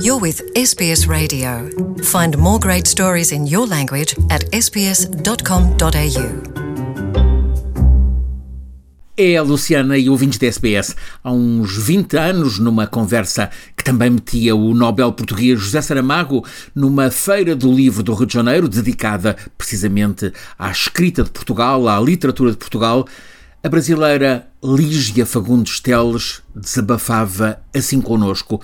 You're with SBS Radio. Find more great stories in your language at sbs.com.au. É a Luciana e ouvintes da SBS. Há uns 20 anos, numa conversa que também metia o Nobel português José Saramago numa feira do livro do Rio de Janeiro, dedicada precisamente à escrita de Portugal, à literatura de Portugal, a brasileira Lígia Fagundes Teles desabafava assim conosco.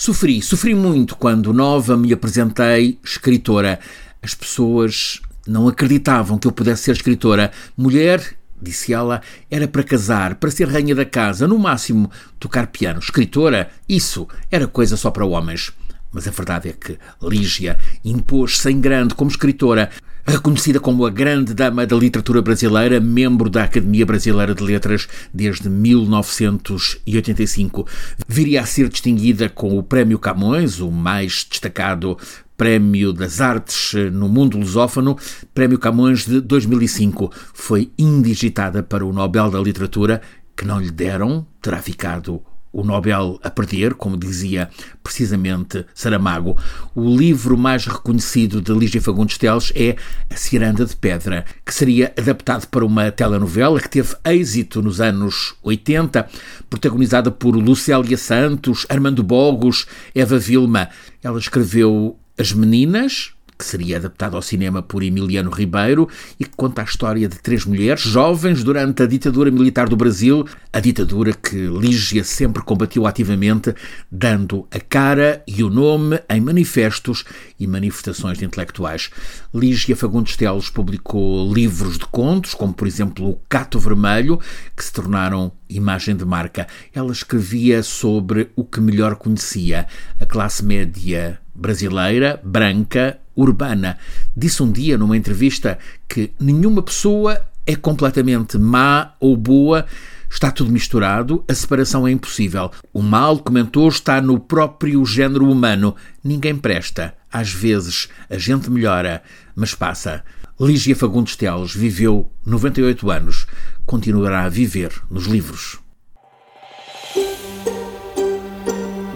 Sofri, sofri muito quando nova me apresentei escritora. As pessoas não acreditavam que eu pudesse ser escritora. Mulher disse ela, era para casar, para ser rainha da casa, no máximo tocar piano. Escritora, isso era coisa só para homens. Mas a verdade é que Lígia impôs-se em grande como escritora, reconhecida como a grande dama da literatura brasileira, membro da Academia Brasileira de Letras desde 1985. Viria a ser distinguida com o Prémio Camões, o mais destacado Prémio das Artes no mundo lusófono, Prémio Camões de 2005. Foi indigitada para o Nobel da Literatura, que não lhe deram, terá ficado o Nobel a perder, como dizia precisamente Saramago. O livro mais reconhecido de Lígia Fagundes Teles é A Ciranda de Pedra, que seria adaptado para uma telenovela que teve êxito nos anos 80, protagonizada por Lucélia Santos, Armando Bogos, Eva Vilma. Ela escreveu as Meninas, que seria adaptado ao cinema por Emiliano Ribeiro e que conta a história de três mulheres jovens durante a ditadura militar do Brasil, a ditadura que Lígia sempre combatiu ativamente, dando a cara e o nome em manifestos e manifestações de intelectuais. Lígia Fagundes Teles publicou livros de contos, como por exemplo O Cato Vermelho, que se tornaram imagem de marca. Ela escrevia sobre o que melhor conhecia, a classe média brasileira, branca, urbana. Disse um dia numa entrevista que nenhuma pessoa é completamente má ou boa, está tudo misturado, a separação é impossível. O mal, comentou, está no próprio género humano. Ninguém presta. Às vezes a gente melhora, mas passa. Lígia Fagundes Teles viveu 98 anos, continuará a viver nos livros.